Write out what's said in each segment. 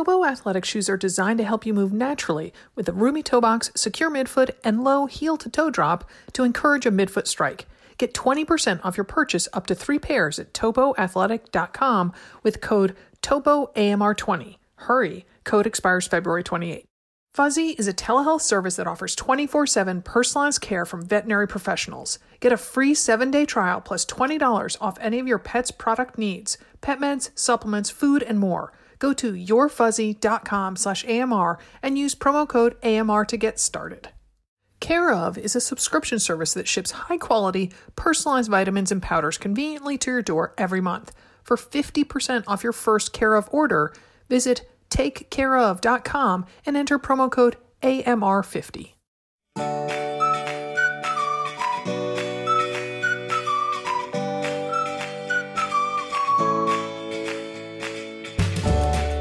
Topo athletic shoes are designed to help you move naturally with a roomy toe box, secure midfoot, and low heel to toe drop to encourage a midfoot strike. Get 20% off your purchase up to three pairs at topoathletic.com with code TOPOAMR20. Hurry, code expires February 28. Fuzzy is a telehealth service that offers 24 7 personalized care from veterinary professionals. Get a free seven day trial plus $20 off any of your pet's product needs pet meds, supplements, food, and more. Go to yourfuzzy.com slash AMR and use promo code AMR to get started. Care of is a subscription service that ships high quality, personalized vitamins and powders conveniently to your door every month. For 50% off your first Care of order, visit takecareof.com and enter promo code AMR50.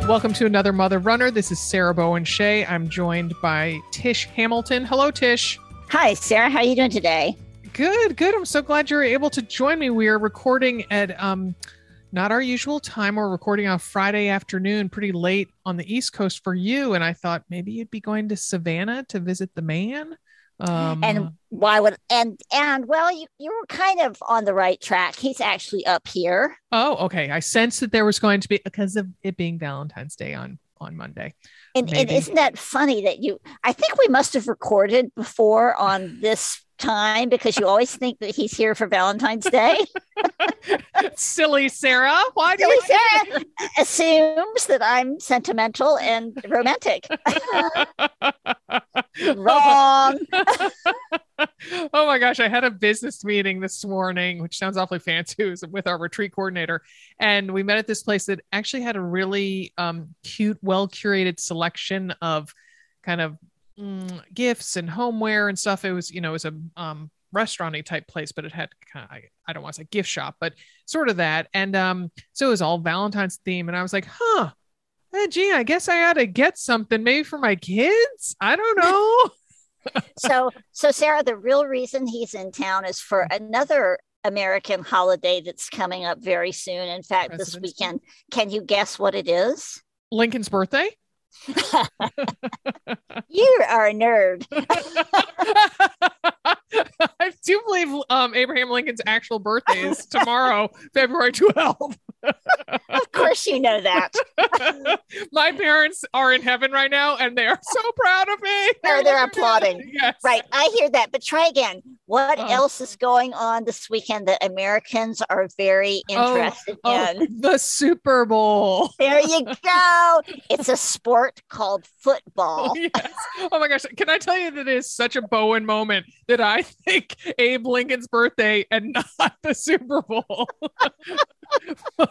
Welcome to another Mother Runner. This is Sarah Bowen Shea. I'm joined by Tish Hamilton. Hello, Tish. Hi, Sarah. How are you doing today? Good, good. I'm so glad you're able to join me. We are recording at um, not our usual time. We're recording on Friday afternoon, pretty late on the East Coast for you. And I thought maybe you'd be going to Savannah to visit the man. Um, and why would and and well, you you were kind of on the right track. He's actually up here. Oh, okay. I sensed that there was going to be because of it being Valentine's Day on on Monday. And, and isn't that funny that you? I think we must have recorded before on this time because you always think that he's here for Valentine's Day. Silly Sarah. Why do Silly you Sarah assumes that I'm sentimental and romantic. Wrong. oh my gosh, I had a business meeting this morning, which sounds awfully fancy. It was with our retreat coordinator. And we met at this place that actually had a really um, cute, well curated selection of kind of mm, gifts and homeware and stuff. It was, you know, it was a um, restauranty type place, but it had kind of, I, I don't want to say gift shop, but sort of that. And um, so it was all Valentine's theme. And I was like, huh, eh, gee, I guess I ought to get something maybe for my kids. I don't know. so, so Sarah, the real reason he's in town is for another American holiday that's coming up very soon. In fact, this weekend. Can you guess what it is? Lincoln's birthday. you are a nerd. I do believe um, Abraham Lincoln's actual birthday is tomorrow, February 12th. Of course, you know that. My parents are in heaven right now and they are so proud of me. They're, they're applauding. Yes. Right. I hear that. But try again. What uh, else is going on this weekend that Americans are very oh, interested oh, in? Oh, the Super Bowl. There you go. It's a sport called football. yes. Oh my gosh. Can I tell you that it is such a Bowen moment that I think Abe Lincoln's birthday and not the Super Bowl?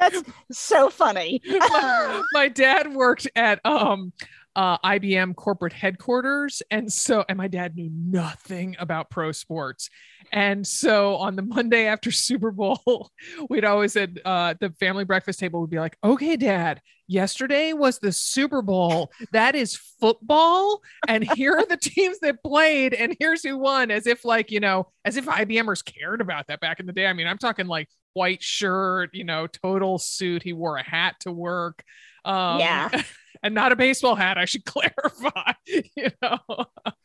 That's so funny. my, my dad worked at um uh, IBM corporate headquarters. And so, and my dad knew nothing about pro sports. And so on the Monday after Super Bowl, we'd always at uh, the family breakfast table would be like, okay, dad, yesterday was the Super Bowl. That is football. And here are the teams that played, and here's who won, as if like, you know, as if IBMers cared about that back in the day. I mean, I'm talking like white shirt, you know, total suit. He wore a hat to work. Um, yeah. And not a baseball hat, I should clarify. You know.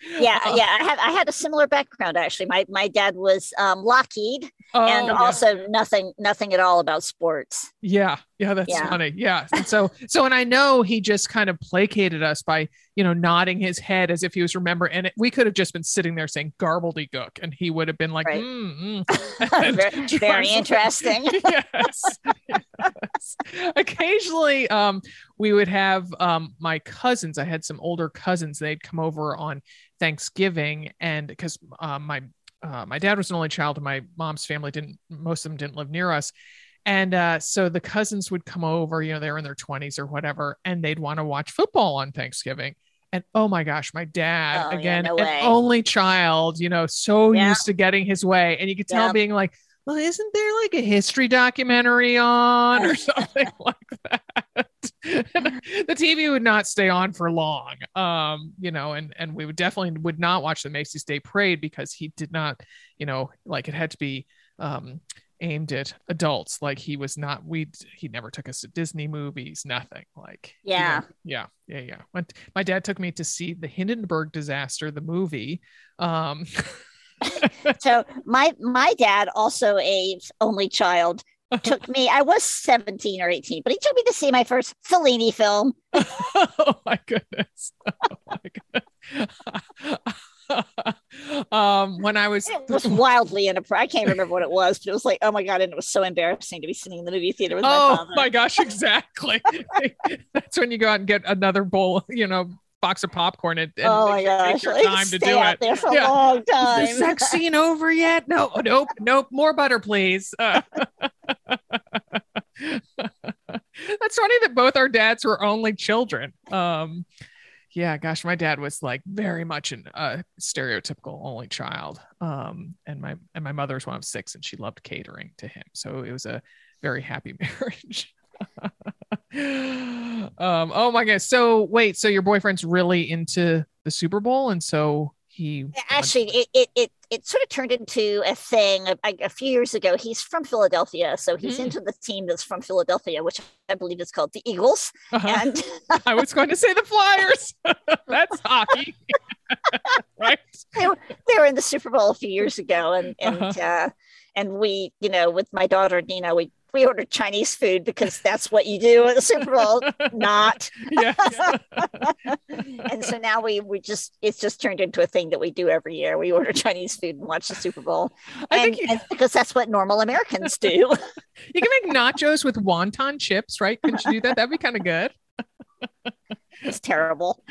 Yeah, uh, yeah. I had I had a similar background actually. My my dad was um, Lockheed, oh, and yeah. also nothing nothing at all about sports. Yeah, yeah, that's yeah. funny. Yeah. And so so and I know he just kind of placated us by, you know, nodding his head as if he was remember and it, we could have just been sitting there saying gobbledygook and he would have been like, right. mm, mm. very, very interesting. yes. yes. Occasionally um we would have um my cousins, I had some older cousins, they'd come over on Thanksgiving and because uh, my uh, my dad was an only child and my mom's family didn't most of them didn't live near us and uh, so the cousins would come over, you know, they were in their 20s or whatever, and they'd want to watch football on Thanksgiving. And oh my gosh, my dad, oh, again, yeah, no an only child, you know, so yeah. used to getting his way. And you could tell yeah. being like, well, isn't there like a history documentary on or something like that? the TV would not stay on for long. Um, you know, and and we would definitely would not watch the Macy's Day Parade because he did not, you know, like it had to be um aimed at adults. Like he was not we he never took us to Disney movies, nothing. Like yeah, yeah, yeah, yeah. Went, my dad took me to see the Hindenburg disaster, the movie. Um, so my my dad also a only child took me i was 17 or 18 but he took me to see my first fellini film oh my goodness oh my goodness um when i was it was wildly inappropriate i can't remember what it was but it was like oh my god and it was so embarrassing to be sitting in the movie theater with oh my father. Oh my gosh exactly that's when you go out and get another bowl you know box of popcorn and, and oh my gosh, your time to do it. There for yeah. a long time. Is the sex scene over yet? No, nope, nope. More butter, please. Uh, that's funny that both our dads were only children. Um, yeah, gosh, my dad was like very much a uh, stereotypical only child. Um, and my and my mother's one of six, and she loved catering to him, so it was a very happy marriage. um, oh my gosh. So wait, so your boyfriend's really into the Super Bowl, and so he actually it, it it it sort of turned into a thing a, a few years ago. He's from Philadelphia, so he's mm. into the team that's from Philadelphia, which I believe is called the Eagles. Uh-huh. And I was going to say the Flyers. that's hockey. right. They were, they were in the Super Bowl a few years ago, and and uh-huh. uh, and we, you know, with my daughter Nina, we we ordered Chinese food because that's what you do at the Super Bowl. Not. Yeah, yeah. and so now we we just it's just turned into a thing that we do every year. We order Chinese food and watch the Super Bowl. I and, think you... because that's what normal Americans do. you can make nachos with wonton chips, right? Can you do that? That'd be kind of good. it's terrible.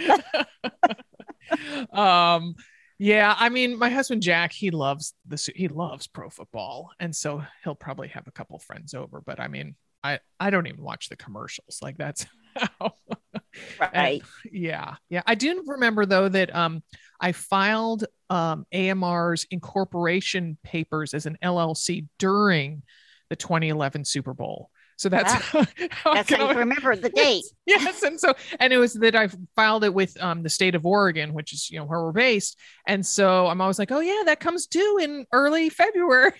um yeah, I mean, my husband Jack, he loves the he loves pro football, and so he'll probably have a couple friends over. But I mean, I I don't even watch the commercials. Like that's how. right. And, yeah, yeah. I do remember though that um I filed um AMR's incorporation papers as an LLC during the 2011 Super Bowl. So that's how, how that's how you remember the date. Yes, yes, and so and it was that I filed it with um, the state of Oregon, which is you know where we're based, and so I'm always like, oh yeah, that comes due in early February.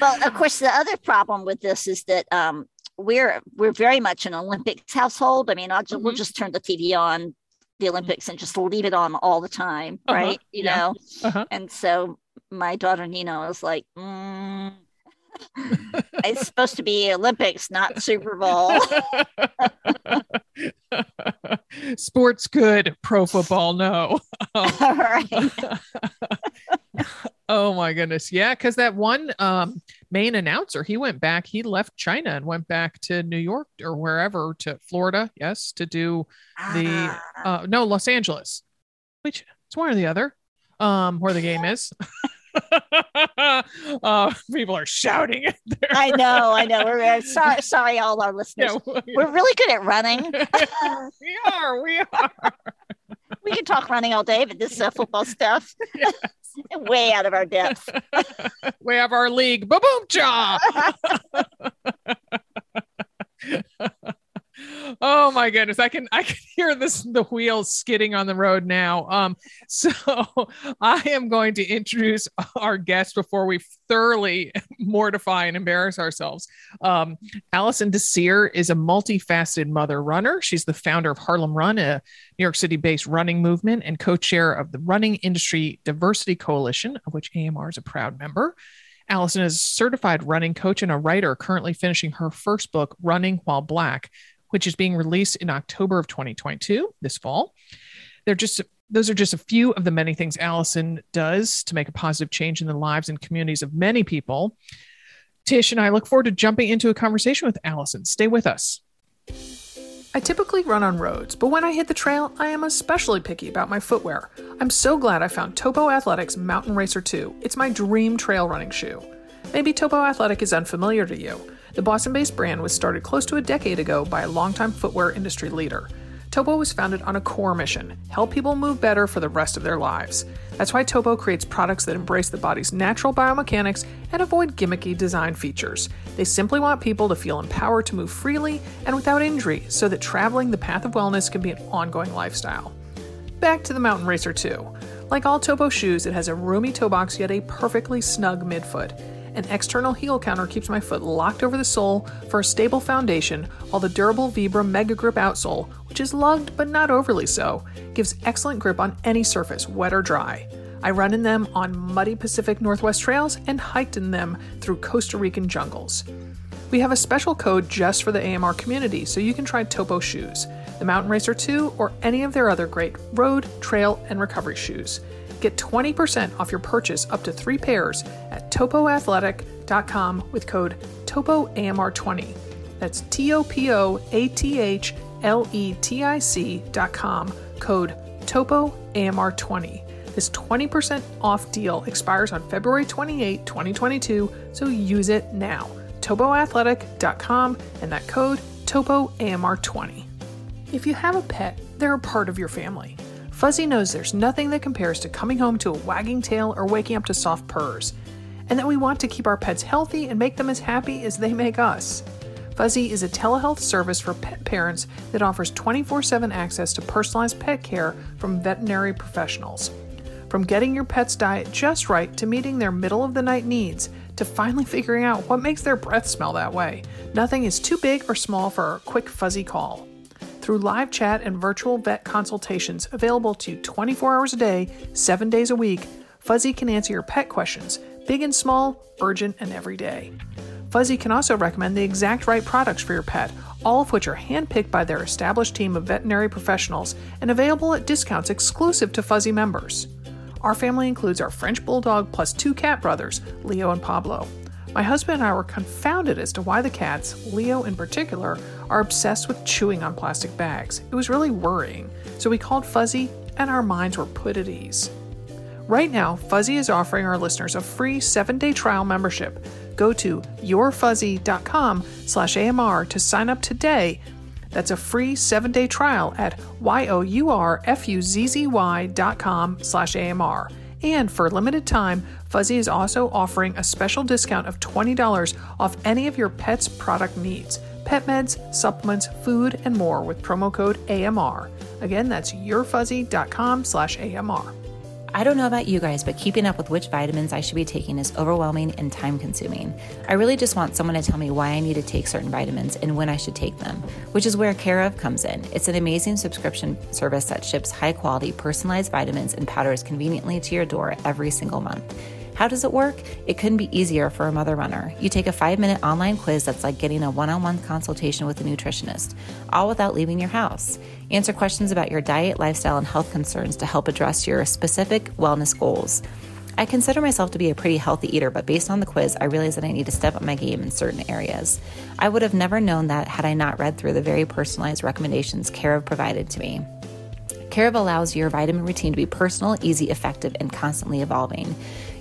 well, of course, the other problem with this is that um, we're we're very much an Olympics household. I mean, I'll just, mm-hmm. we'll just turn the TV on the Olympics and just leave it on all the time, uh-huh. right? You yeah. know, uh-huh. and so my daughter Nina was like. Mm, it's supposed to be Olympics, not Super Bowl. Sports good, pro football no. Um, oh my goodness, yeah, because that one um, main announcer, he went back. He left China and went back to New York or wherever to Florida, yes, to do the ah. uh, no Los Angeles, which it's one or the other, um, where the game is. uh, people are shouting. I know, I know. We're, sorry, sorry, all our listeners. Yeah, we're really good at running. we are. We are. we can talk running all day, but this uh, football stuff, yes. way out of our depth. we have our league. Boom, boom, jaw oh my goodness. I can i can hear this the wheels skidding on the road now. Um so i am going to introduce our guest before we thoroughly mortify and embarrass ourselves. Um allison desir is a multifaceted mother runner. She's the founder of harlem run a new york city based running movement and co-chair of the running industry diversity coalition of which amr is a proud member. Allison is a certified running coach and a writer currently finishing her first book, Running While Black, which is being released in October of 2022, this fall. They're just those are just a few of the many things Allison does to make a positive change in the lives and communities of many people. Tish and I look forward to jumping into a conversation with Allison. Stay with us. I typically run on roads, but when I hit the trail, I am especially picky about my footwear. I'm so glad I found Topo Athletics Mountain Racer 2. It's my dream trail running shoe. Maybe Topo Athletic is unfamiliar to you. The Boston based brand was started close to a decade ago by a longtime footwear industry leader. Topo was founded on a core mission help people move better for the rest of their lives. That's why Topo creates products that embrace the body's natural biomechanics and avoid gimmicky design features. They simply want people to feel empowered to move freely and without injury so that traveling the path of wellness can be an ongoing lifestyle. Back to the Mountain Racer 2. Like all Topo shoes, it has a roomy toe box yet a perfectly snug midfoot. An external heel counter keeps my foot locked over the sole for a stable foundation, while the durable Vibram Mega Grip outsole, which is lugged but not overly so, gives excellent grip on any surface, wet or dry. I run in them on muddy Pacific Northwest trails and hiked in them through Costa Rican jungles. We have a special code just for the AMR community, so you can try Topo shoes, the Mountain Racer 2, or any of their other great road, trail, and recovery shoes. Get 20% off your purchase up to three pairs at topoathletic.com with code TOPOAMR20. That's T O P O A T H L E T I C.com, code TOPOAMR20. This 20% off deal expires on February 28, 2022, so use it now. TopoAthletic.com and that code TOPOAMR20. If you have a pet, they're a part of your family. Fuzzy knows there's nothing that compares to coming home to a wagging tail or waking up to soft purrs, and that we want to keep our pets healthy and make them as happy as they make us. Fuzzy is a telehealth service for pet parents that offers 24 7 access to personalized pet care from veterinary professionals. From getting your pet's diet just right to meeting their middle of the night needs to finally figuring out what makes their breath smell that way, nothing is too big or small for a quick fuzzy call through live chat and virtual vet consultations available to you 24 hours a day, 7 days a week. Fuzzy can answer your pet questions, big and small, urgent and everyday. Fuzzy can also recommend the exact right products for your pet, all of which are handpicked by their established team of veterinary professionals and available at discounts exclusive to Fuzzy members. Our family includes our French Bulldog plus two cat brothers, Leo and Pablo. My husband and I were confounded as to why the cats, Leo in particular, are obsessed with chewing on plastic bags. It was really worrying, so we called Fuzzy and our minds were put at ease. Right now, Fuzzy is offering our listeners a free 7-day trial membership. Go to yourfuzzy.com slash AMR to sign up today. That's a free 7-day trial at Y-O-U-R-F-U-Z-Z-Y dot com slash AMR. And for a limited time, Fuzzy is also offering a special discount of $20 off any of your pet's product needs pet meds, supplements, food, and more with promo code AMR. Again, that's yourfuzzy.com slash AMR. I don't know about you guys, but keeping up with which vitamins I should be taking is overwhelming and time consuming. I really just want someone to tell me why I need to take certain vitamins and when I should take them, which is where Care of comes in. It's an amazing subscription service that ships high quality, personalized vitamins and powders conveniently to your door every single month. How does it work? It couldn't be easier for a mother runner. You take a five minute online quiz that's like getting a one on one consultation with a nutritionist, all without leaving your house. Answer questions about your diet, lifestyle, and health concerns to help address your specific wellness goals. I consider myself to be a pretty healthy eater, but based on the quiz, I realized that I need to step up my game in certain areas. I would have never known that had I not read through the very personalized recommendations Care of provided to me. Care of allows your vitamin routine to be personal, easy, effective, and constantly evolving.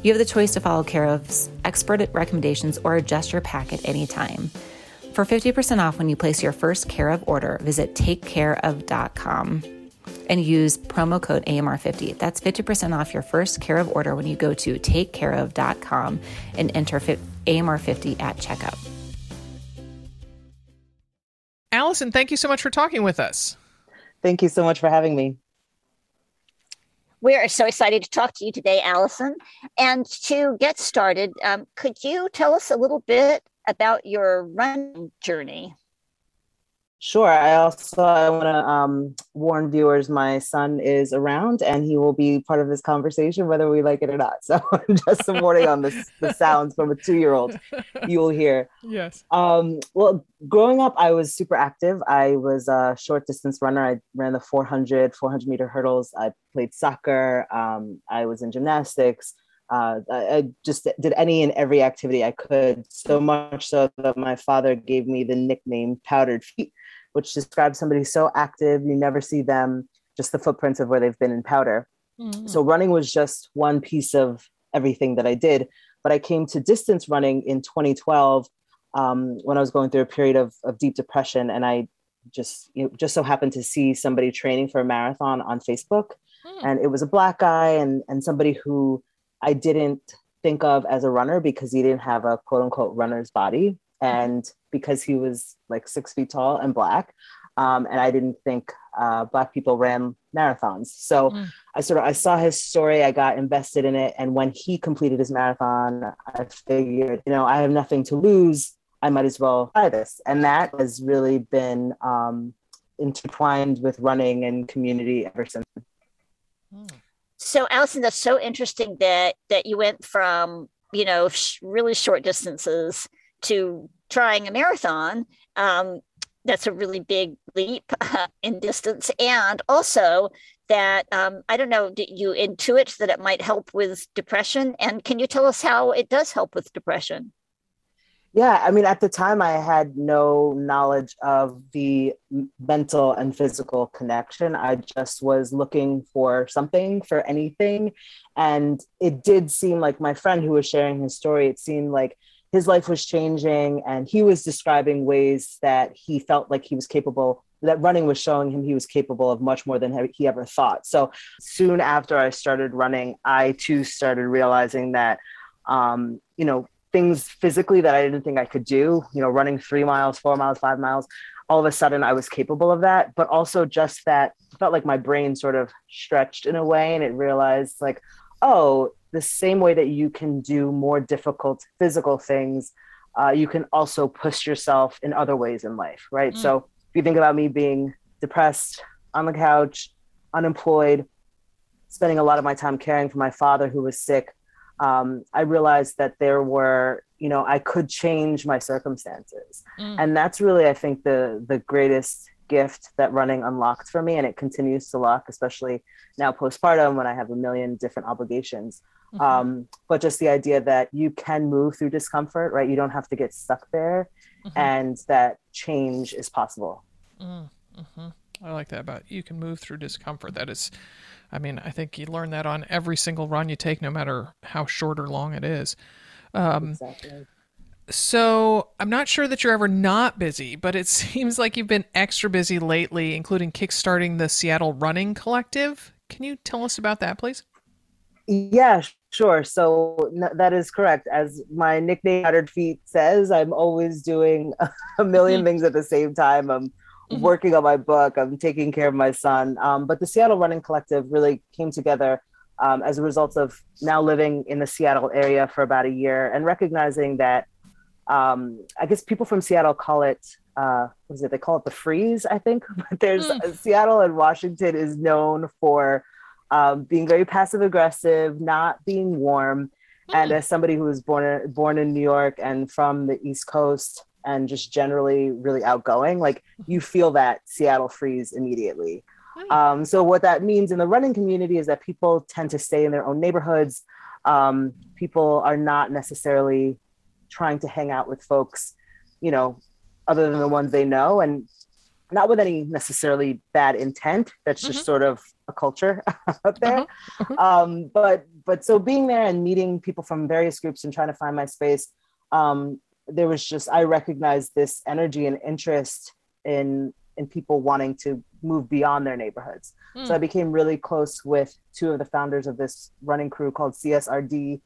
You have the choice to follow Care of's expert recommendations or adjust your pack at any time. For 50% off when you place your first Care of order, visit takecareof.com and use promo code AMR50. That's 50% off your first Care of order when you go to takecareof.com and enter AMR50 at checkout. Allison, thank you so much for talking with us. Thank you so much for having me. We are so excited to talk to you today, Allison. And to get started, um, could you tell us a little bit about your run journey? Sure. I also I want to um, warn viewers my son is around and he will be part of this conversation whether we like it or not. So just some warning on this, the sounds from a two year old you will hear. Yes. Um, well, growing up, I was super active. I was a short distance runner. I ran the 400, 400 meter hurdles. I played soccer. Um, I was in gymnastics. Uh, I, I, just did any and every activity I could, so much so that my father gave me the nickname Powdered Feet which describes somebody so active you never see them, just the footprints of where they've been in powder. Mm-hmm. So running was just one piece of everything that I did. But I came to distance running in 2012 um, when I was going through a period of, of deep depression, and I just you know, just so happened to see somebody training for a marathon on Facebook, mm. and it was a black guy and and somebody who I didn't think of as a runner because he didn't have a quote unquote runner's body and because he was like six feet tall and black Um, and I didn't think uh, Black people ran marathons. So mm. I sort of I saw his story, I got invested in it, and when he completed his marathon, I figured, you know, I have nothing to lose. I might as well try this, and that has really been um, intertwined with running and community ever since. Mm. So, Allison, that's so interesting that that you went from you know sh- really short distances to trying a marathon. Um, that's a really big leap uh, in distance, and also that um, I don't know. You intuit that it might help with depression? And can you tell us how it does help with depression? Yeah, I mean, at the time, I had no knowledge of the mental and physical connection. I just was looking for something, for anything. And it did seem like my friend who was sharing his story, it seemed like his life was changing and he was describing ways that he felt like he was capable that running was showing him he was capable of much more than he ever thought so soon after i started running i too started realizing that um, you know things physically that I didn't think I could do, you know, running three miles, four miles, five miles, all of a sudden I was capable of that. But also just that felt like my brain sort of stretched in a way and it realized like, oh, the same way that you can do more difficult physical things, uh, you can also push yourself in other ways in life, right? Mm. So if you think about me being depressed, on the couch, unemployed, spending a lot of my time caring for my father who was sick, um, I realized that there were, you know, I could change my circumstances, mm. and that's really, I think, the the greatest gift that running unlocked for me, and it continues to lock, especially now postpartum when I have a million different obligations. Mm-hmm. Um, but just the idea that you can move through discomfort, right? You don't have to get stuck there, mm-hmm. and that change is possible. Mm, mm-hmm. I like that about you can move through discomfort. That is I mean, I think you learn that on every single run you take, no matter how short or long it is. Um, exactly. So I'm not sure that you're ever not busy, but it seems like you've been extra busy lately, including kickstarting the Seattle Running Collective. Can you tell us about that, please? Yeah, sure. So that is correct. As my nickname, Powdered Feet, says, I'm always doing a 1000000 mm-hmm. things at the same time. I'm mm-hmm. working on my book. I'm taking care of my son. Um, but the Seattle Running Collective really came together um, as a result of now living in the Seattle area for about a year and recognizing that um, I guess people from Seattle call it uh, what is it? They call it the freeze, I think. But there's mm. Seattle and Washington is known for um, being very passive aggressive, not being warm. Mm. And as somebody who was born born in New York and from the East Coast, and just generally really outgoing, like you feel that Seattle freeze immediately. Um, so what that means in the running community is that people tend to stay in their own neighborhoods. Um, people are not necessarily trying to hang out with folks, you know, other than the ones they know, and not with any necessarily bad intent. That's just mm-hmm. sort of a culture out there. Uh-huh. Uh-huh. Um, but but so being there and meeting people from various groups and trying to find my space um, there was just I recognized this energy and interest in in people wanting to move beyond their neighborhoods. Mm. So I became really close with two of the founders of this running crew called CSRD.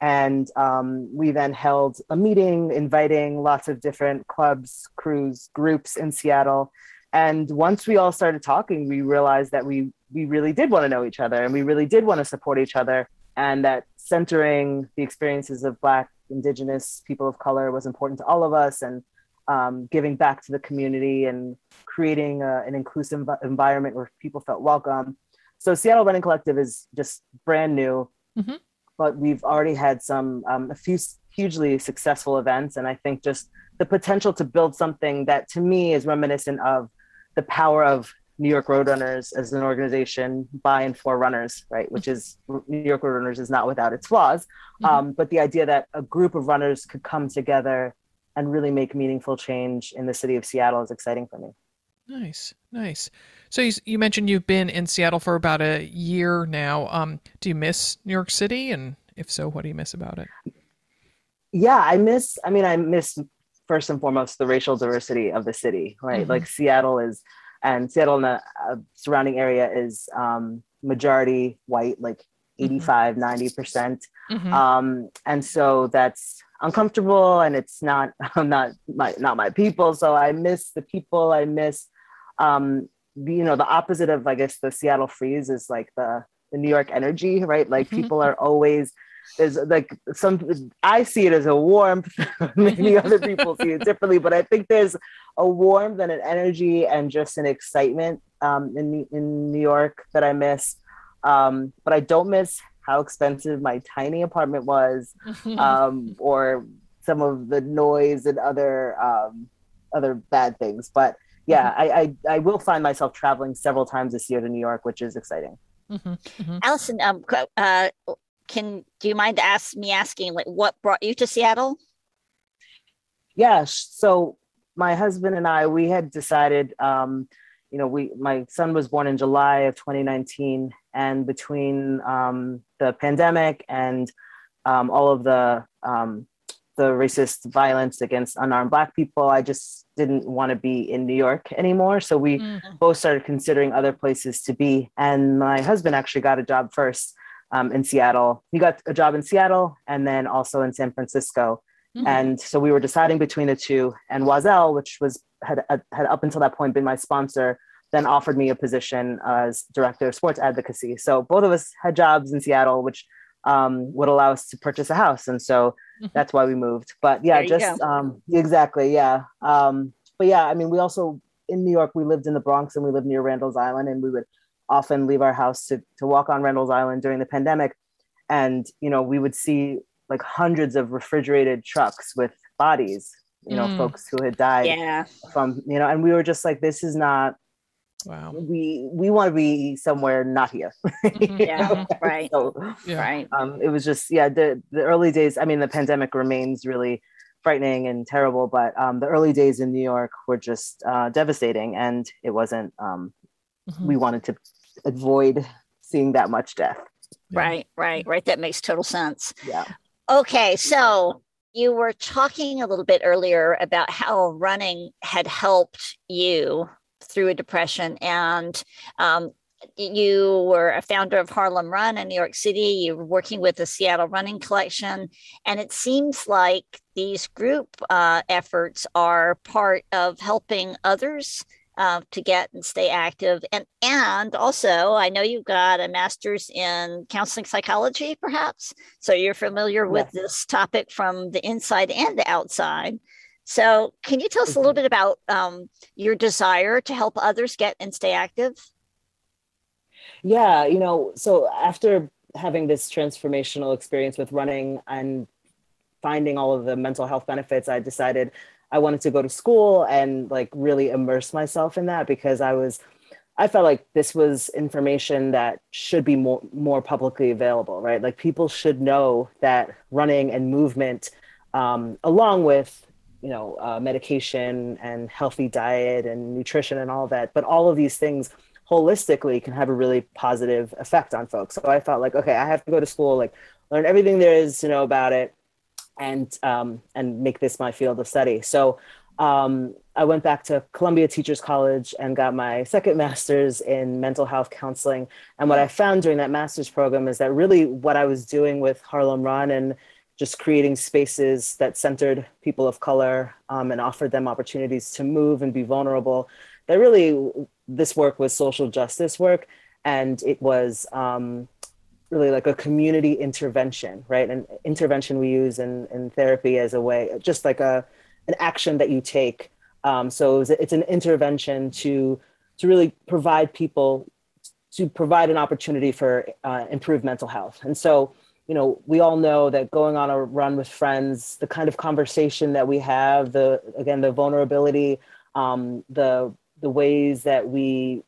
And um, we then held a meeting inviting lots of different clubs, crews, groups in Seattle. And once we all started talking, we realized that we we really did want to know each other and we really did want to support each other. And that centering the experiences of black indigenous people of color was important to all of us and um, giving back to the community and creating a, an inclusive environment where people felt welcome. So seattle running collective is just brand new. Mm-hmm. but we've already had some um, a few hugely successful events. And i think just the potential to build something that to me is reminiscent of the power of New York Roadrunners as an organization by and for runners, right? Which is New York Roadrunners is not without its flaws, mm-hmm. um, but the idea that a group of runners could come together and really make meaningful change in the city of Seattle is exciting for me. Nice, nice. So you, you mentioned you've been in Seattle for about a year now. Um, do you miss New York City, and if so, what do you miss about it? Yeah, I miss. I mean, I miss first and foremost the racial diversity of the city, right? Mm-hmm. Like Seattle is and Seattle and the uh, surrounding area is um, majority white, like mm-hmm. 85, mm-hmm. 90 percent, mm-hmm. um, and so that's uncomfortable, and it's not I'm not my not my people. So I miss the people. I miss um, you know, the opposite of I guess the Seattle freeze is like the the New York energy, right? Like mm-hmm. people are always there's like some I see it as a warmth. Maybe other people see it differently, but I think there's a warmth and an energy and just an excitement um, in in New York that I miss. Um, but I don't miss how expensive my tiny apartment was, um, or some of the noise and other um, other bad things. But yeah, mm-hmm. I, I, I will find myself traveling several times this year to New York, which is exciting. Mm-hmm. Mm-hmm. Allison, um, uh, can do you mind ask me asking like what brought you to Seattle? Yeah, so my husband and I we had decided um, you know we my son was born in July of 2019 and between um, the pandemic and um, all of the um, the racist violence against unarmed black people i just didn't want to be in new york anymore so we mm-hmm. both started considering other places to be and my husband actually got a job first um, in Seattle. He got a job in Seattle and then also in San Francisco. Mm-hmm. And so we were deciding between the two. And Oiselle, which was had, had up until that point been my sponsor, then offered me a position as director of sports advocacy. So both of us had jobs in Seattle, which um, would allow us to purchase a house. And so mm-hmm. that's why we moved. But yeah, just um, exactly. Yeah. Um, but yeah, I mean, we also in New York, we lived in the Bronx and we lived near Randall's Island and we would often leave our house to, to walk on Randall's Island during the pandemic. And, you know, we would see like hundreds of refrigerated trucks with bodies, you know, mm. folks who had died yeah. from, you know, and we were just like, this is not, Wow. We we want to be somewhere not here. Mm-hmm. yeah. right. So, yeah. Right. Um, it was just yeah. The the early days. I mean, the pandemic remains really frightening and terrible, but um, the early days in New York were just uh, devastating, and it wasn't. Um, mm-hmm. We wanted to avoid seeing that much death. Right, right, right. That makes total sense. Yeah. Okay, so you were talking a little bit earlier about how running had helped you through a depression and um, you were a founder of Harlem Run in New York City. You were working with the Seattle Running Collection. And it seems like these group uh, efforts are part of helping others uh, to get and stay active. And and also, I know you've got a master's in counseling psychology, perhaps. So you're familiar yes. with this topic from the inside and the outside. So, can you tell us a little mm-hmm. bit about um, your desire to help others get and stay active? Yeah, you know, so after having this transformational experience with running and finding all of the mental health benefits, I decided I wanted to go to school and like really immerse myself in that because I was I felt like this was information that should be more more publicly available, right? Like people should know that running and movement, um, along with you know uh, medication and healthy diet and nutrition and all that, but all of these things holistically can have a really positive effect on folks. So I felt like, okay, I have to go to school, like learn everything there is to know about it, and um, and make this my field of study. So um, I went back to Columbia Teachers College and got my second master's in mental health counseling. And what I found during that master's program is that really what I was doing with Harlem Run and just creating spaces that centered people of color um, and offered them opportunities to move and be vulnerable. That really, this work was social justice work, and it was um, really like a community intervention, right? An intervention we use in, in therapy as a way, just like a an action that you take. Um, so it's, it's an intervention to to really provide people to provide an opportunity for uh, improved mental health. And so, you know, we all know that going on a run with friends, the kind of conversation that we have, the again the vulnerability, um, the the ways that we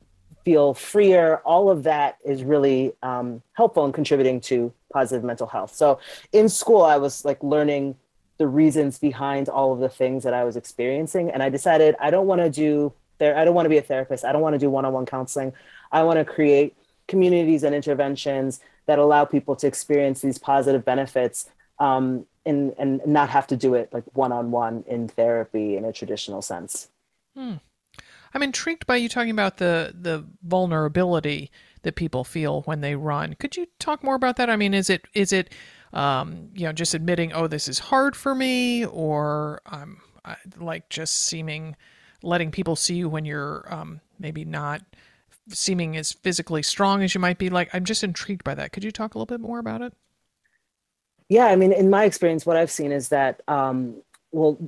feel freer all of that is really um, helpful in contributing to positive mental health. So in school i was like learning the reasons behind all of the things that i was experiencing and i decided i don't want to do there i don't want to be a therapist. I don't want to do one-on-one counseling. I want to create communities and interventions that allow people to experience these positive benefits um, and, and not have to do it like one-on-one in therapy in a traditional sense. Hmm. I'm intrigued by you talking about the the vulnerability that people feel when they run. Could you talk more about that? I mean, is it is it um, you know just admitting, oh, this is hard for me, or um, like just seeming letting people see you when you're um, maybe not seeming as physically strong as you might be. Like, I'm just intrigued by that. Could you talk a little bit more about it? Yeah, I mean, in my experience, what I've seen is that, um, well,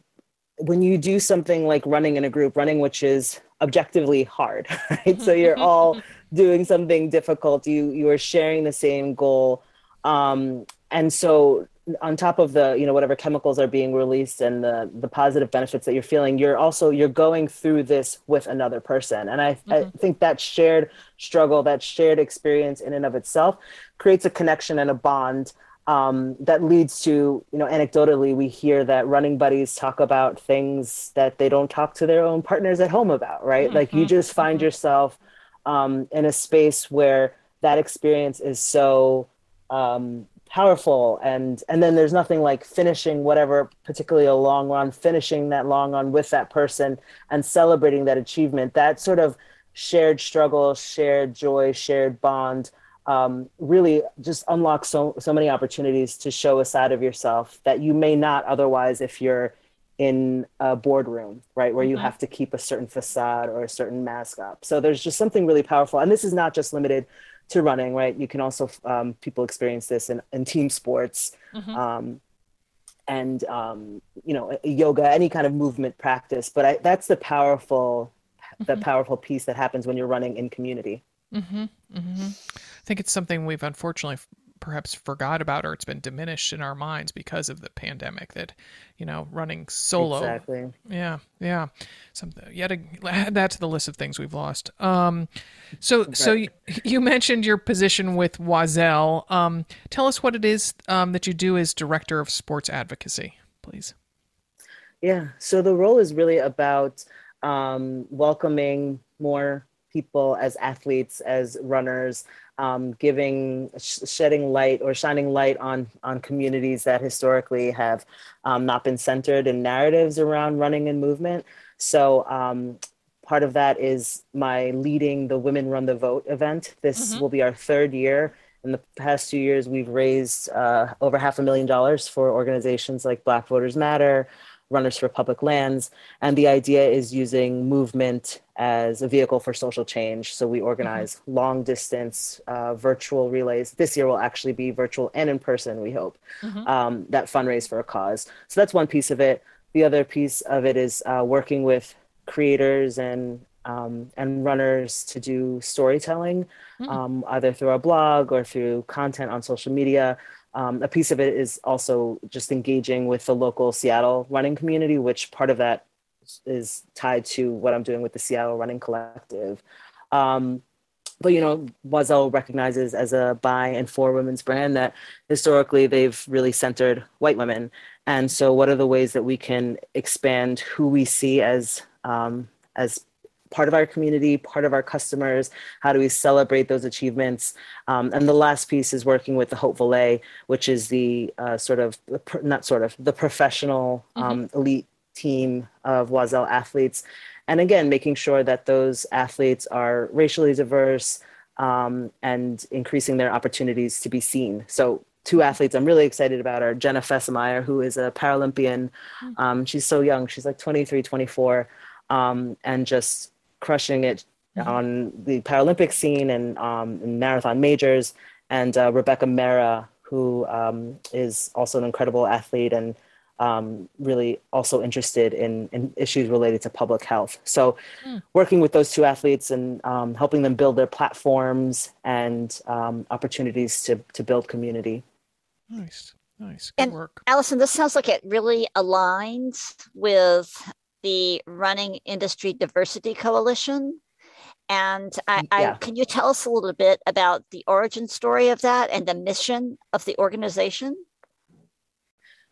when you do something like running in a group, running which is objectively hard, right? so you're all doing something difficult. You you are sharing the same goal, um, and so on top of the you know whatever chemicals are being released and the the positive benefits that you're feeling you're also you're going through this with another person and i, mm-hmm. I think that shared struggle that shared experience in and of itself creates a connection and a bond um, that leads to you know anecdotally we hear that running buddies talk about things that they don't talk to their own partners at home about right mm-hmm. like you just find mm-hmm. yourself um, in a space where that experience is so um, powerful and and then there's nothing like finishing whatever particularly a long run finishing that long run with that person and celebrating that achievement that sort of shared struggle shared joy shared bond um, really just unlocks so so many opportunities to show a side of yourself that you may not otherwise if you're in a boardroom, right, where mm-hmm. you have to keep a certain facade or a certain mask up. So there's just something really powerful, and this is not just limited to running, right? You can also um, people experience this in, in team sports, mm-hmm. um, and um, you know yoga, any kind of movement practice. But I, that's the powerful, mm-hmm. the powerful piece that happens when you're running in community. Mm-hmm. mm-hmm. I think it's something we've unfortunately perhaps forgot about or it's been diminished in our minds because of the pandemic that you know running solo exactly yeah yeah something yet add that to the list of things we've lost um so right. so you, you, mentioned your position with Oiselle um tell us what it is um, that you do as director of sports advocacy please yeah so the role is really about um, welcoming more people as athletes as runners um, giving sh- shedding light or shining light on on communities that historically have um, not been centered in narratives around running and movement. So um, part of that is my leading the women run the vote event. This mm-hmm. will be our third year. In the past two years we've raised uh, over half a million dollars for organizations like black voters matter Runners for Public Lands. And the idea is using movement as a vehicle for social change. So we organize mm-hmm. long distance uh, virtual relays. This year will actually be virtual and in person, we hope, mm-hmm. um, that fundraise for a cause. So that's one piece of it. The other piece of it is uh, working with creators and um, and runners to do storytelling, mm. um, either through our blog or through content on social media. Um, a piece of it is also just engaging with the local Seattle running community, which part of that is tied to what I'm doing with the Seattle Running Collective. Um, but you know, Oiselle recognizes as a by and for women's brand that historically they've really centered white women. And so, what are the ways that we can expand who we see as um, as part of our community, part of our customers? How do we celebrate those achievements? Um, and the last piece is working with the Haute Volée, which is the uh, sort of, not sort of, the professional um, mm-hmm. elite team of Oiselle athletes. And again, making sure that those athletes are racially diverse um, and increasing their opportunities to be seen. So two athletes I'm really excited about are Jenna Fesemyer, who is a Paralympian. Mm. Um, she's so young. She's like 23, 24, um, and just crushing it mm-hmm. on the Paralympic scene and um, in marathon majors, and uh, Rebecca Mehra, who um, is also an incredible athlete and um, really also interested in, in, issues related to public health. So, mm. working with those two athletes and um, helping them build their platforms and um, opportunities to, to build community. Nice, nice. Good and work. Allison, this sounds like it really aligns with the Running Industry Diversity Coalition. And I, yeah. I, can you tell us a little bit about the origin story of that and the mission of the organization?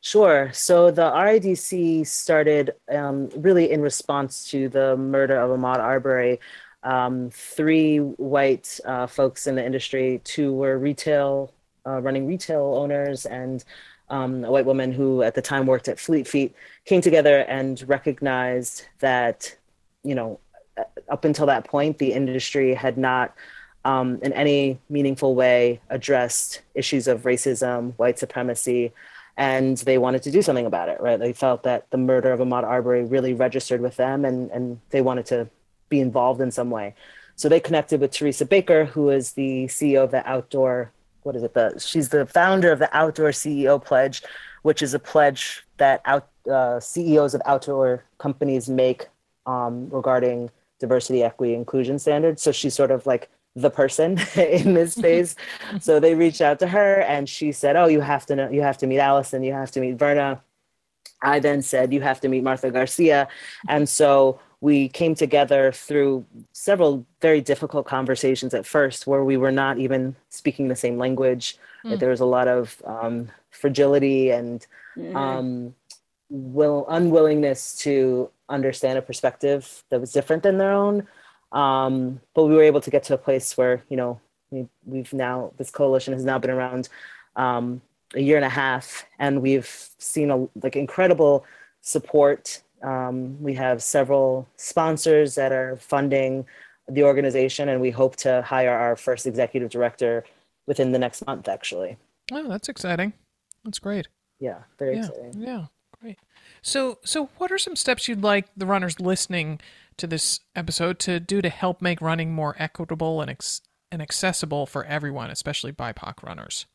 Sure. So the RIDC started um, really in response to the murder of Ahmaud Arbery. Um, three white uh, folks in the industry, two were retail, uh, running retail owners, and um, a white woman who at the time worked at Fleet Feet, came together and recognized that, you know, up until that point, the industry had not, um, in any meaningful way, addressed issues of racism, white supremacy, and they wanted to do something about it. Right? They felt that the murder of Ahmaud Arbery really registered with them, and and they wanted to be involved in some way. So they connected with Teresa Baker, who is the CEO of the outdoor, what is it? The she's the founder of the Outdoor CEO Pledge, which is a pledge that out uh, CEOs of outdoor companies make um, regarding diversity, equity, inclusion standards. So she's sort of like the person in this space. so they reached out to her and she said, Oh, you have to know, you have to meet Allison, you have to meet Verna. I then said, You have to meet Martha Garcia. And so we came together through several very difficult conversations at first where we were not even speaking the same language. Mm. There was a lot of um, fragility and mm. um, will unwillingness to understand a perspective that was different than their own. Um, but we were able to get to a place where, you know, we, we've now, this coalition has now been around um, a year and a half, and we've seen a, like incredible support. Um, we have several sponsors that are funding the organization, and we hope to hire our first executive director within the next month, actually. Oh, that's exciting. That's great. Yeah, very yeah, exciting. Yeah, great. So, so what are some steps you'd like the runners listening to this episode to do to help make running more equitable and ex- and accessible for everyone, especially BIPOC runners?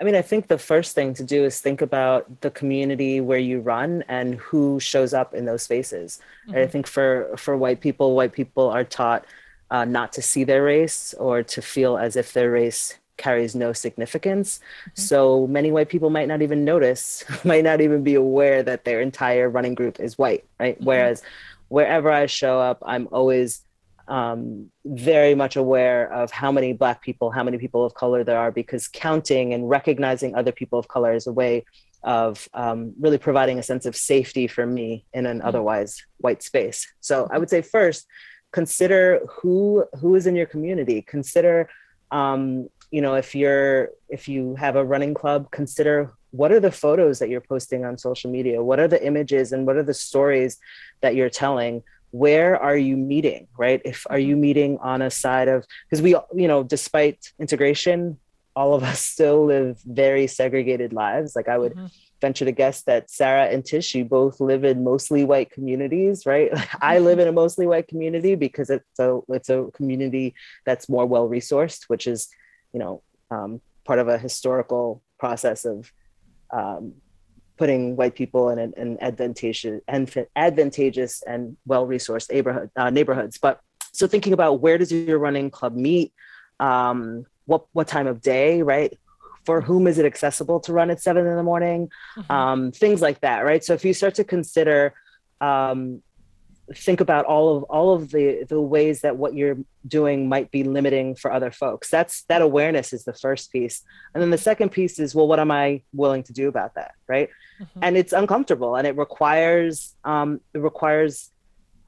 I mean, I think the first thing to do is think about the community where you run and who shows up in those spaces. Mm-hmm. I think for for white people, white people are taught uh, not to see their race or to feel as if their race carries no significance. Mm-hmm. So many white people might not even notice, might not even be aware that their entire running group is white, right? Mm-hmm. Whereas wherever I show up, I'm always um, very much aware of how many Black people, how many people of color there are, because counting and recognizing other people of color is a way of um, really providing a sense of safety for me in an mm-hmm. otherwise white space. So I would say first, consider who who is in your community. Consider um, you know if you're if you have a running club consider what are the photos that you're posting on social media what are the images and what are the stories that you're telling where are you meeting right if are you meeting on a side of because we you know despite integration all of us still live very segregated lives like i would mm-hmm. venture to guess that sarah and tish you both live in mostly white communities right i mm-hmm. live in a mostly white community because it's a it's a community that's more well resourced which is you know, um, part of a historical process of um, putting white people in an, an advantageous and advantageous and well-resourced neighborhood, uh, neighborhoods. But so thinking about where does your running club meet, um, what what time of day, right? For whom is it accessible to run at seven in the morning? Mm-hmm. Um, things like that, right? So if you start to consider um, think about all of all of the the ways that what you're doing might be limiting for other folks that's that awareness is the first piece and then the second piece is well what am i willing to do about that right mm-hmm. and it's uncomfortable and it requires um, it requires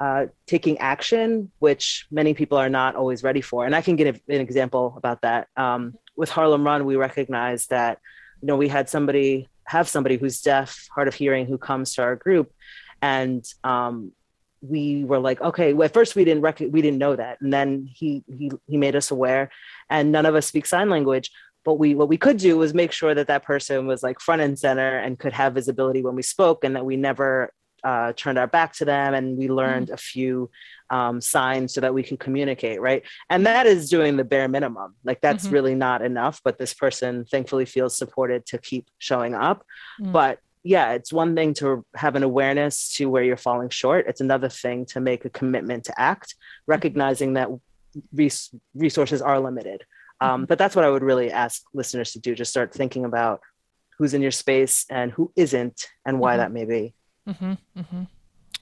uh, taking action which many people are not always ready for and i can give an example about that um, with harlem run we recognize that you know we had somebody have somebody who's deaf hard of hearing who comes to our group and um, we were like, okay, well, at first we didn't rec- we didn't know that, and then he he he made us aware, and none of us speak sign language. But we what we could do was make sure that that person was like front and center and could have visibility when we spoke, and that we never uh, turned our back to them, and we learned mm-hmm. a few um, signs so that we can communicate, right? And that is doing the bare minimum. Like that's mm-hmm. really not enough, but this person thankfully feels supported to keep showing up. Mm-hmm. But yeah, it's one thing to have an awareness to where you're falling short. It's another thing to make a commitment to act, recognizing that res- resources are limited. Um, but that's what I would really ask listeners to do. Just start thinking about who's in your space and who isn't, and why mm-hmm. that may be. Mm-hmm. mm-hmm.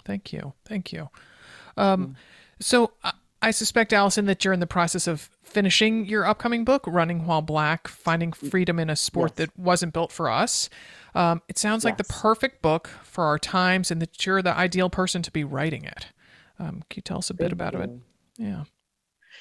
Thank you. Thank you. Um, mm. so I, I suspect, Alison, that you're in the process of finishing your upcoming book, Running While Black Finding Freedom in a Sport yes. That Wasn't Built for Us. Um, it sounds yes. like the perfect book for our times and that you're the ideal person to be writing it. Um, can you tell us a bit about it? Yeah.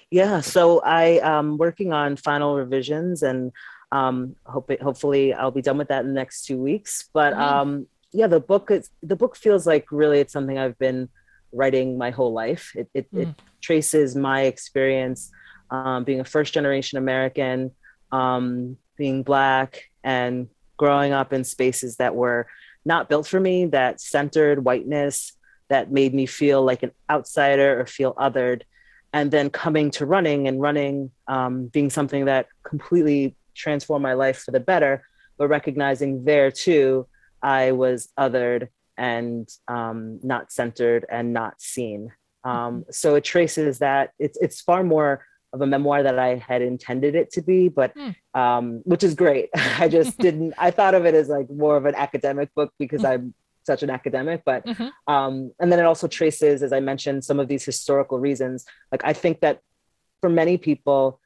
Yeah. So I am working on final revisions and um, hope it, hopefully I'll be done with that in the next two weeks. But mm-hmm. um, yeah, the book is, the book feels like really it's something I've been writing my whole life. It, it, mm. it traces my experience um, being a first generation American, um, being Black, and growing up in spaces that were not built for me, that centered whiteness, that made me feel like an outsider or feel othered. And then coming to running and running um, being something that completely transformed my life for the better, but recognizing there too, I was othered and um, not centered and not seen. Um, so it traces that it's it's far more of a memoir that I had intended it to be, but mm. um, which is great. I just didn't. I thought of it as like more of an academic book because mm. I'm such an academic, but mm-hmm. um, and then it also traces, as I mentioned, some of these historical reasons. Like I think that for many people,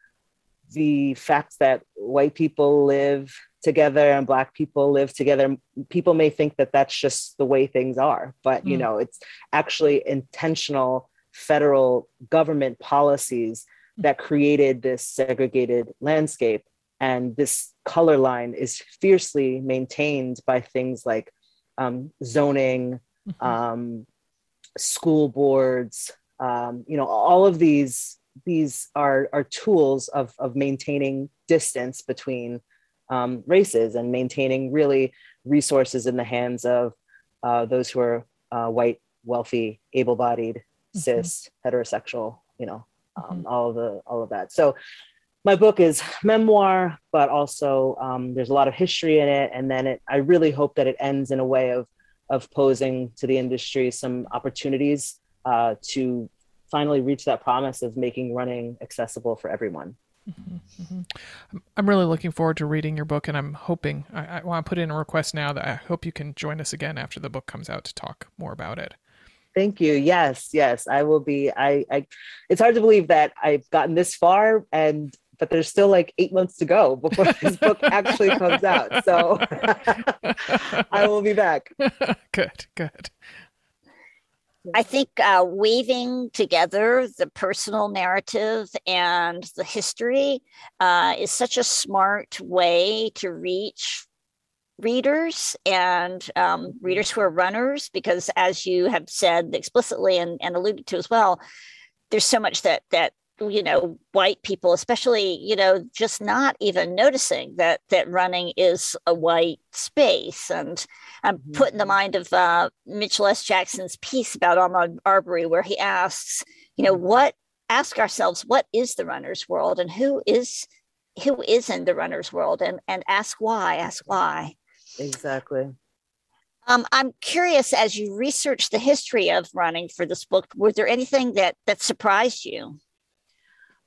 the fact that white people live together and black people live together people may think that that's just the way things are but you mm. know it's actually intentional federal government policies that created this segregated landscape. And this color line is fiercely maintained by things like um, zoning, mm-hmm. um, school boards, um, you know, all of these these are are tools of of maintaining distance between um, races and maintaining really resources in the hands of uh, those who are uh, white, wealthy, able-bodied, mm-hmm. cis, heterosexual, you know, um, mm-hmm. all of the all of that. So my book is memoir, but also um, there's a lot of history in it, and then it. I really hope that it ends in a way of of posing to the industry some opportunities uh, to finally reach that promise of making running accessible for everyone. Mm-hmm, mm-hmm. I'm really looking forward to reading your book, and I'm hoping I, I want to put in a request now that I hope you can join us again after the book comes out to talk more about it. Thank you. Yes, yes, I will be. I, I, it's hard to believe that I've gotten this far, and but there's still like eight months to go before this book actually comes out. So I will be back. Good, good. I think uh, weaving together the personal narrative and the history uh, is such a smart way to reach readers and um, readers who are runners, because as you have said explicitly and, and alluded to as well, there's so much that that you know white people especially you know just not even noticing that that running is a white space and i'm mm-hmm. put in the mind of uh, mitchell s jackson's piece about ahmaud arbery where he asks you know what ask ourselves what is the runner's world and who is who is in the runner's world and and ask why ask why Exactly. Um, I'm curious as you researched the history of running for this book, was there anything that that surprised you?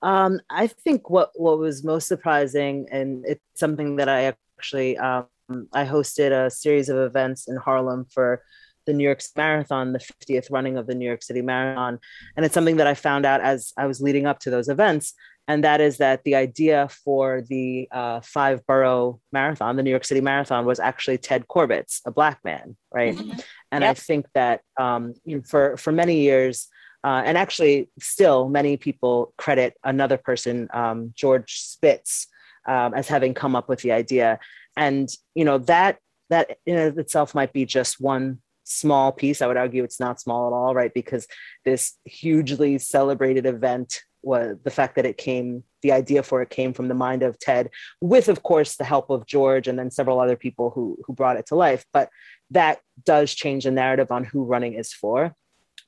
Um, I think what what was most surprising, and it's something that I actually um, I hosted a series of events in Harlem for the New York Marathon, the 50th running of the New York City Marathon, and it's something that I found out as I was leading up to those events and that is that the idea for the uh, five borough marathon, the New York City Marathon, was actually Ted Corbett's, a black man, right? Mm-hmm. And yep. I think that um, you know, for for many years, uh, and actually still, many people credit another person, um, George Spitz, um, as having come up with the idea. And you know that that in itself might be just one small piece. I would argue it's not small at all, right? Because this hugely celebrated event was the fact that it came the idea for it came from the mind of ted with of course the help of george and then several other people who who brought it to life but that does change the narrative on who running is for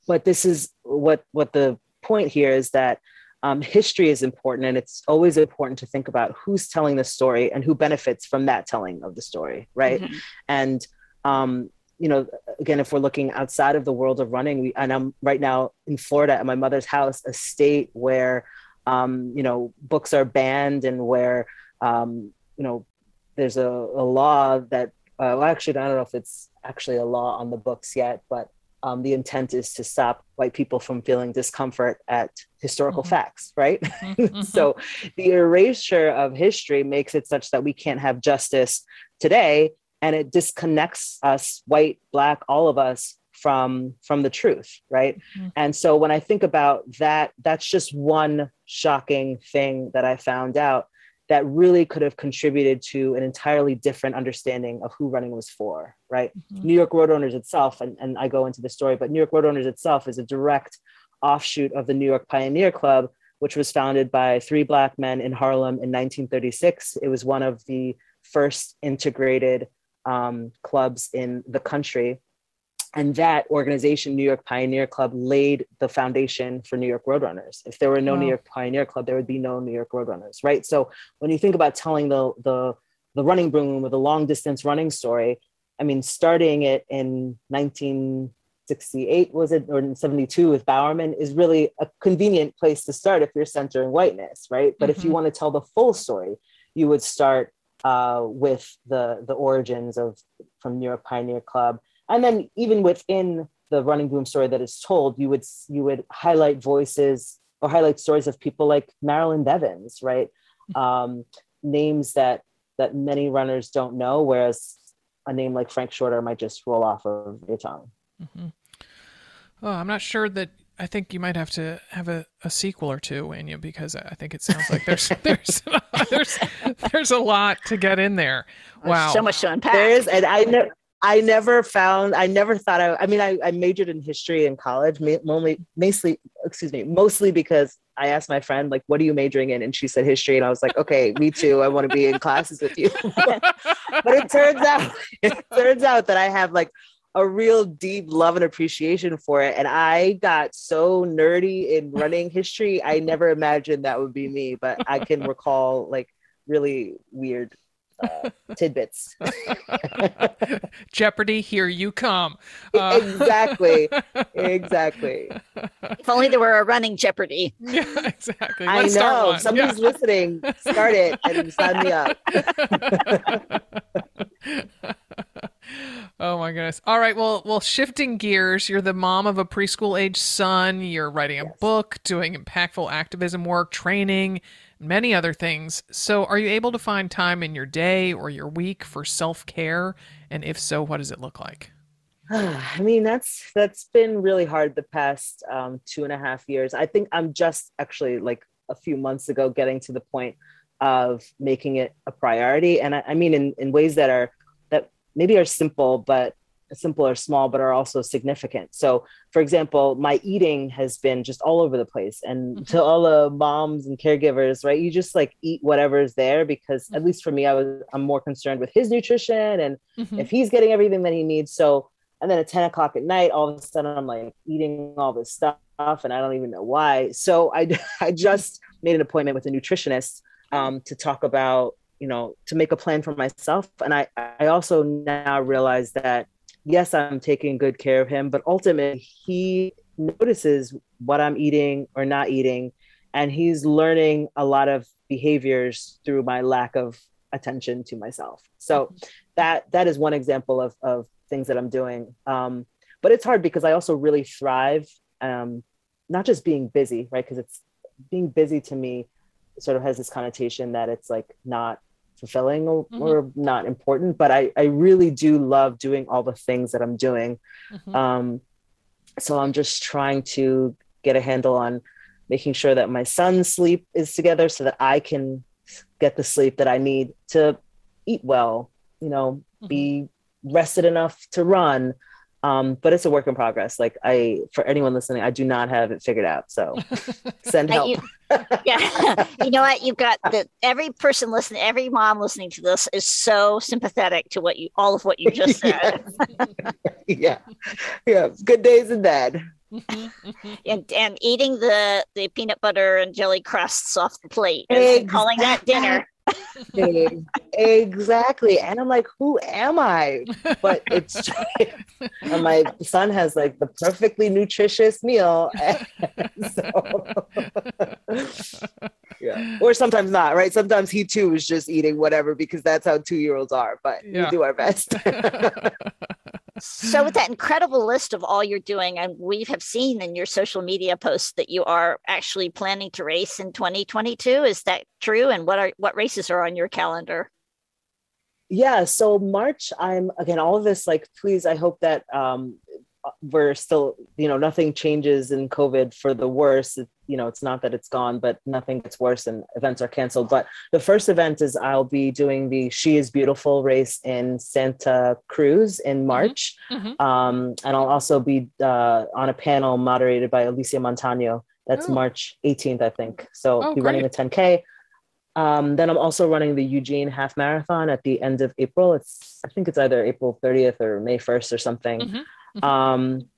but this is what what the point here is that um, history is important and it's always important to think about who's telling the story and who benefits from that telling of the story right mm-hmm. and um, you know, again, if we're looking outside of the world of running, we, and I'm right now in Florida at my mother's house, a state where, um, you know, books are banned and where, um, you know, there's a, a law that, uh, well, actually, I don't know if it's actually a law on the books yet, but um, the intent is to stop white people from feeling discomfort at historical mm-hmm. facts, right? Mm-hmm. so the erasure of history makes it such that we can't have justice today and it disconnects us white black all of us from from the truth right mm-hmm. and so when i think about that that's just one shocking thing that i found out that really could have contributed to an entirely different understanding of who running was for right mm-hmm. new york road runners itself and, and i go into the story but new york road runners itself is a direct offshoot of the new york pioneer club which was founded by three black men in harlem in 1936 it was one of the first integrated um, clubs in the country. And that organization, New York Pioneer Club, laid the foundation for New York Roadrunners. If there were no wow. New York Pioneer Club, there would be no New York Roadrunners, right? So when you think about telling the the the running boom with a long distance running story, I mean, starting it in 1968 was it or 72 with Bowerman is really a convenient place to start if you're centering whiteness, right? But mm-hmm. if you mm-hmm. want to tell the full story, you would start uh, with the the origins of from New York Pioneer Club and then even within the running boom story that is told you would you would highlight voices or highlight stories of people like marilyn bevans right mm-hmm. um, names that that many runners don't know whereas a name like frank shorter might just roll off of your tongue mm-hmm. well i'm not sure that I think you might have to have a, a sequel or two, Anya, because I think it sounds like there's there's there's there's a lot to get in there. Wow, so much to unpack. There is, and I know I never found, I never thought I, I mean, I, I majored in history in college, mainly, mostly, excuse me, mostly because I asked my friend, like, what are you majoring in? And she said history. And I was like, okay, me too. I want to be in classes with you. but it turns out, it turns out that I have like a real deep love and appreciation for it. And I got so nerdy in running history. I never imagined that would be me, but I can recall like really weird uh, tidbits. Jeopardy, here you come. Uh, exactly. Exactly. If only there were a running Jeopardy. Yeah, exactly. Let's I know. Somebody's yeah. listening. Start it and sign me up. oh my goodness. All right. Well, well, shifting gears, you're the mom of a preschool age son. You're writing a yes. book, doing impactful activism work, training, many other things. So, are you able to find time in your day or your week for self care? And if so, what does it look like? I mean, that's that's been really hard the past um, two and a half years. I think I'm just actually like a few months ago getting to the point of making it a priority, and I, I mean in in ways that are that maybe are simple, but simple or small, but are also significant. So, for example, my eating has been just all over the place. And mm-hmm. to all the moms and caregivers, right, you just like eat whatever's there because at least for me, I was I'm more concerned with his nutrition and mm-hmm. if he's getting everything that he needs. So, and then at 10 o'clock at night, all of a sudden I'm like eating all this stuff and I don't even know why. So I I just made an appointment with a nutritionist um, to talk about you know to make a plan for myself and i i also now realize that yes, I'm taking good care of him, but ultimately he notices what I'm eating or not eating. And he's learning a lot of behaviors through my lack of attention to myself. So that that is one example of, of things that I'm doing. Um, but it's hard because I also really thrive, um, not just being busy, right? Because it's being busy to me sort of has this connotation that it's like not fulfilling or, mm-hmm. or, not important but I, I really do love doing all the things that i'm doing mm-hmm. um, so i'm just trying to get a handle on making sure that my son's sleep is together so that i can get the sleep that i need to eat well you know mm-hmm. be rested enough to run um, but it's a work in progress. Like I, for anyone listening, I do not have it figured out. So send help. Yeah, you know what? You've got the every person listening, every mom listening to this is so sympathetic to what you, all of what you just said. yeah, yeah, good days and bad. and and eating the the peanut butter and jelly crusts off the plate and exactly. calling that dinner exactly. And I'm like, who am I? But it's and my son has like the perfectly nutritious meal. so yeah. Or sometimes not, right? Sometimes he too is just eating whatever because that's how two year olds are. But yeah. we do our best so with that incredible list of all you're doing and we have seen in your social media posts that you are actually planning to race in 2022 is that true? And what are what races are on your calendar? Yeah so march i'm again all of this like please i hope that um we're still you know nothing changes in covid for the worse it, you know it's not that it's gone but nothing gets worse and events are canceled but the first event is i'll be doing the she is beautiful race in santa cruz in mm-hmm. march mm-hmm. um, and i'll also be uh, on a panel moderated by alysia montaño that's oh. march 18th i think so oh, i'll be great. running the 10k um, then i'm also running the eugene half marathon at the end of april it's i think it's either april 30th or may 1st or something mm-hmm. Um,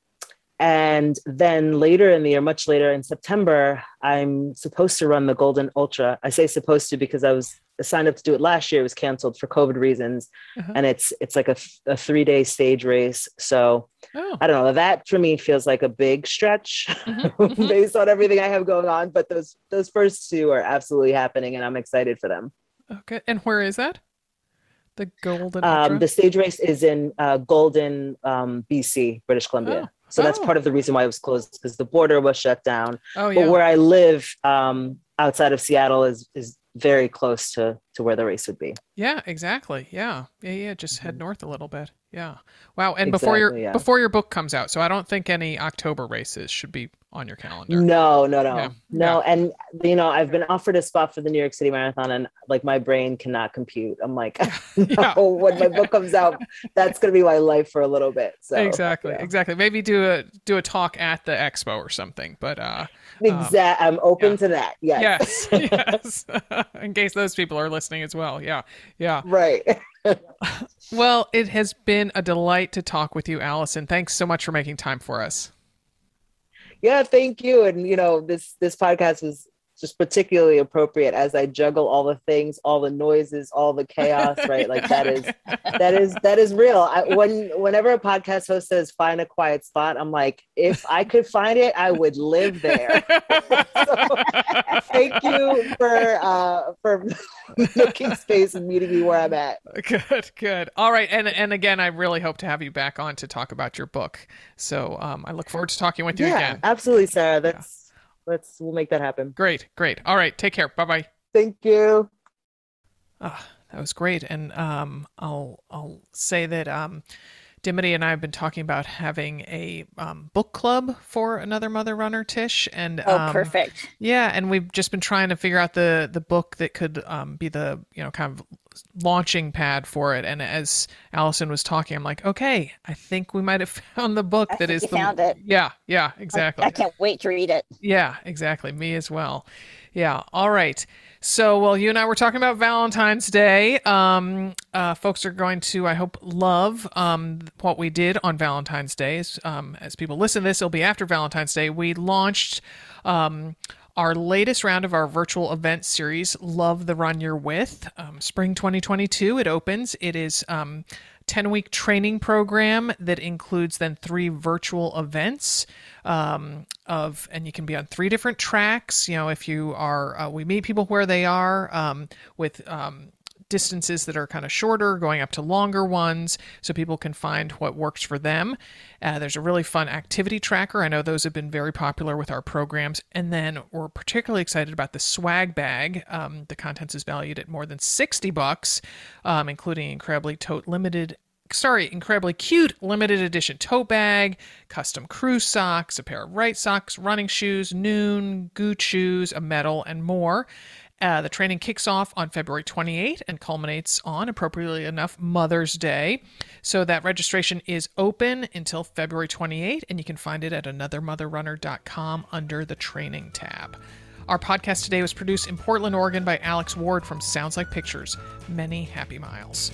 and then later in the year, much later in September, I'm supposed to run the Golden Ultra. I say supposed to because I was signed up to do it last year. It was canceled for COVID reasons, uh-huh. and it's it's like a, a three day stage race. So oh. I don't know. That for me feels like a big stretch mm-hmm. based on everything I have going on. But those those first two are absolutely happening, and I'm excited for them. Okay, and where is that? The Golden. Um, the stage race is in uh, Golden, um, BC, British Columbia. Oh. So that's oh. part of the reason why it was closed because the border was shut down. Oh, yeah. But where I live um, outside of Seattle is is very close to to where the race would be. Yeah, exactly. Yeah, yeah, yeah. Just head mm-hmm. north a little bit. Yeah. Wow. And exactly, before your yeah. before your book comes out, so I don't think any October races should be on your calendar. No, no, no, yeah. no. Yeah. And you know, I've been offered a spot for the New York City Marathon, and like my brain cannot compute. I'm like, no, when my book comes out, that's going to be my life for a little bit. So exactly, exactly. Maybe do a do a talk at the expo or something. But uh, exact. Um, I'm open to that. Yes. Yes. yes. In case those people are listening as well. Yeah. Yeah. Right. well, it has been a delight to talk with you, Alison. Thanks so much for making time for us. Yeah, thank you. And you know, this this podcast was just particularly appropriate as I juggle all the things, all the noises, all the chaos, right? Like that is that is that is real. I, when whenever a podcast host says find a quiet spot, I'm like, if I could find it, I would live there. so, thank you for uh, for making space and meeting me where I'm at. Good, good. All right, and and again, I really hope to have you back on to talk about your book. So um, I look forward to talking with you yeah, again. Absolutely, Sarah. That's. Yeah let's we'll make that happen. Great, great. All right, take care. Bye bye. Thank you. Oh, that was great, and um, I'll I'll say that um, Dimity and I have been talking about having a um, book club for another mother runner, Tish, and oh, um, perfect. Yeah, and we've just been trying to figure out the the book that could um, be the you know kind of launching pad for it. And as Alison was talking, I'm like, okay, I think we might have found the book I that is the found it. Yeah, yeah, exactly. I, I can't wait to read it. Yeah, exactly. Me as well. Yeah. All right. So, well, you and I were talking about Valentine's Day. Um, uh, folks are going to, I hope, love um, what we did on Valentine's Day. Um, as people listen to this, it'll be after Valentine's Day. We launched um, our latest round of our virtual event series, Love the Run You're With. Um, spring 2022, it opens. It is um, 10 week training program that includes then three virtual events um, of and you can be on three different tracks. You know if you are uh, we meet people where they are um, with um, distances that are kind of shorter, going up to longer ones, so people can find what works for them. Uh, there's a really fun activity tracker. I know those have been very popular with our programs. And then we're particularly excited about the swag bag. Um, the contents is valued at more than 60 bucks, um, including incredibly tote limited sorry, incredibly cute limited edition tote bag, custom crew socks, a pair of right socks, running shoes, Nuun, goot shoes, a medal, and more. Uh, the training kicks off on February 28 and culminates on, appropriately enough, Mother's Day. So that registration is open until February 28, and you can find it at anothermotherrunner.com under the training tab. Our podcast today was produced in Portland, Oregon by Alex Ward from Sounds Like Pictures. Many happy miles.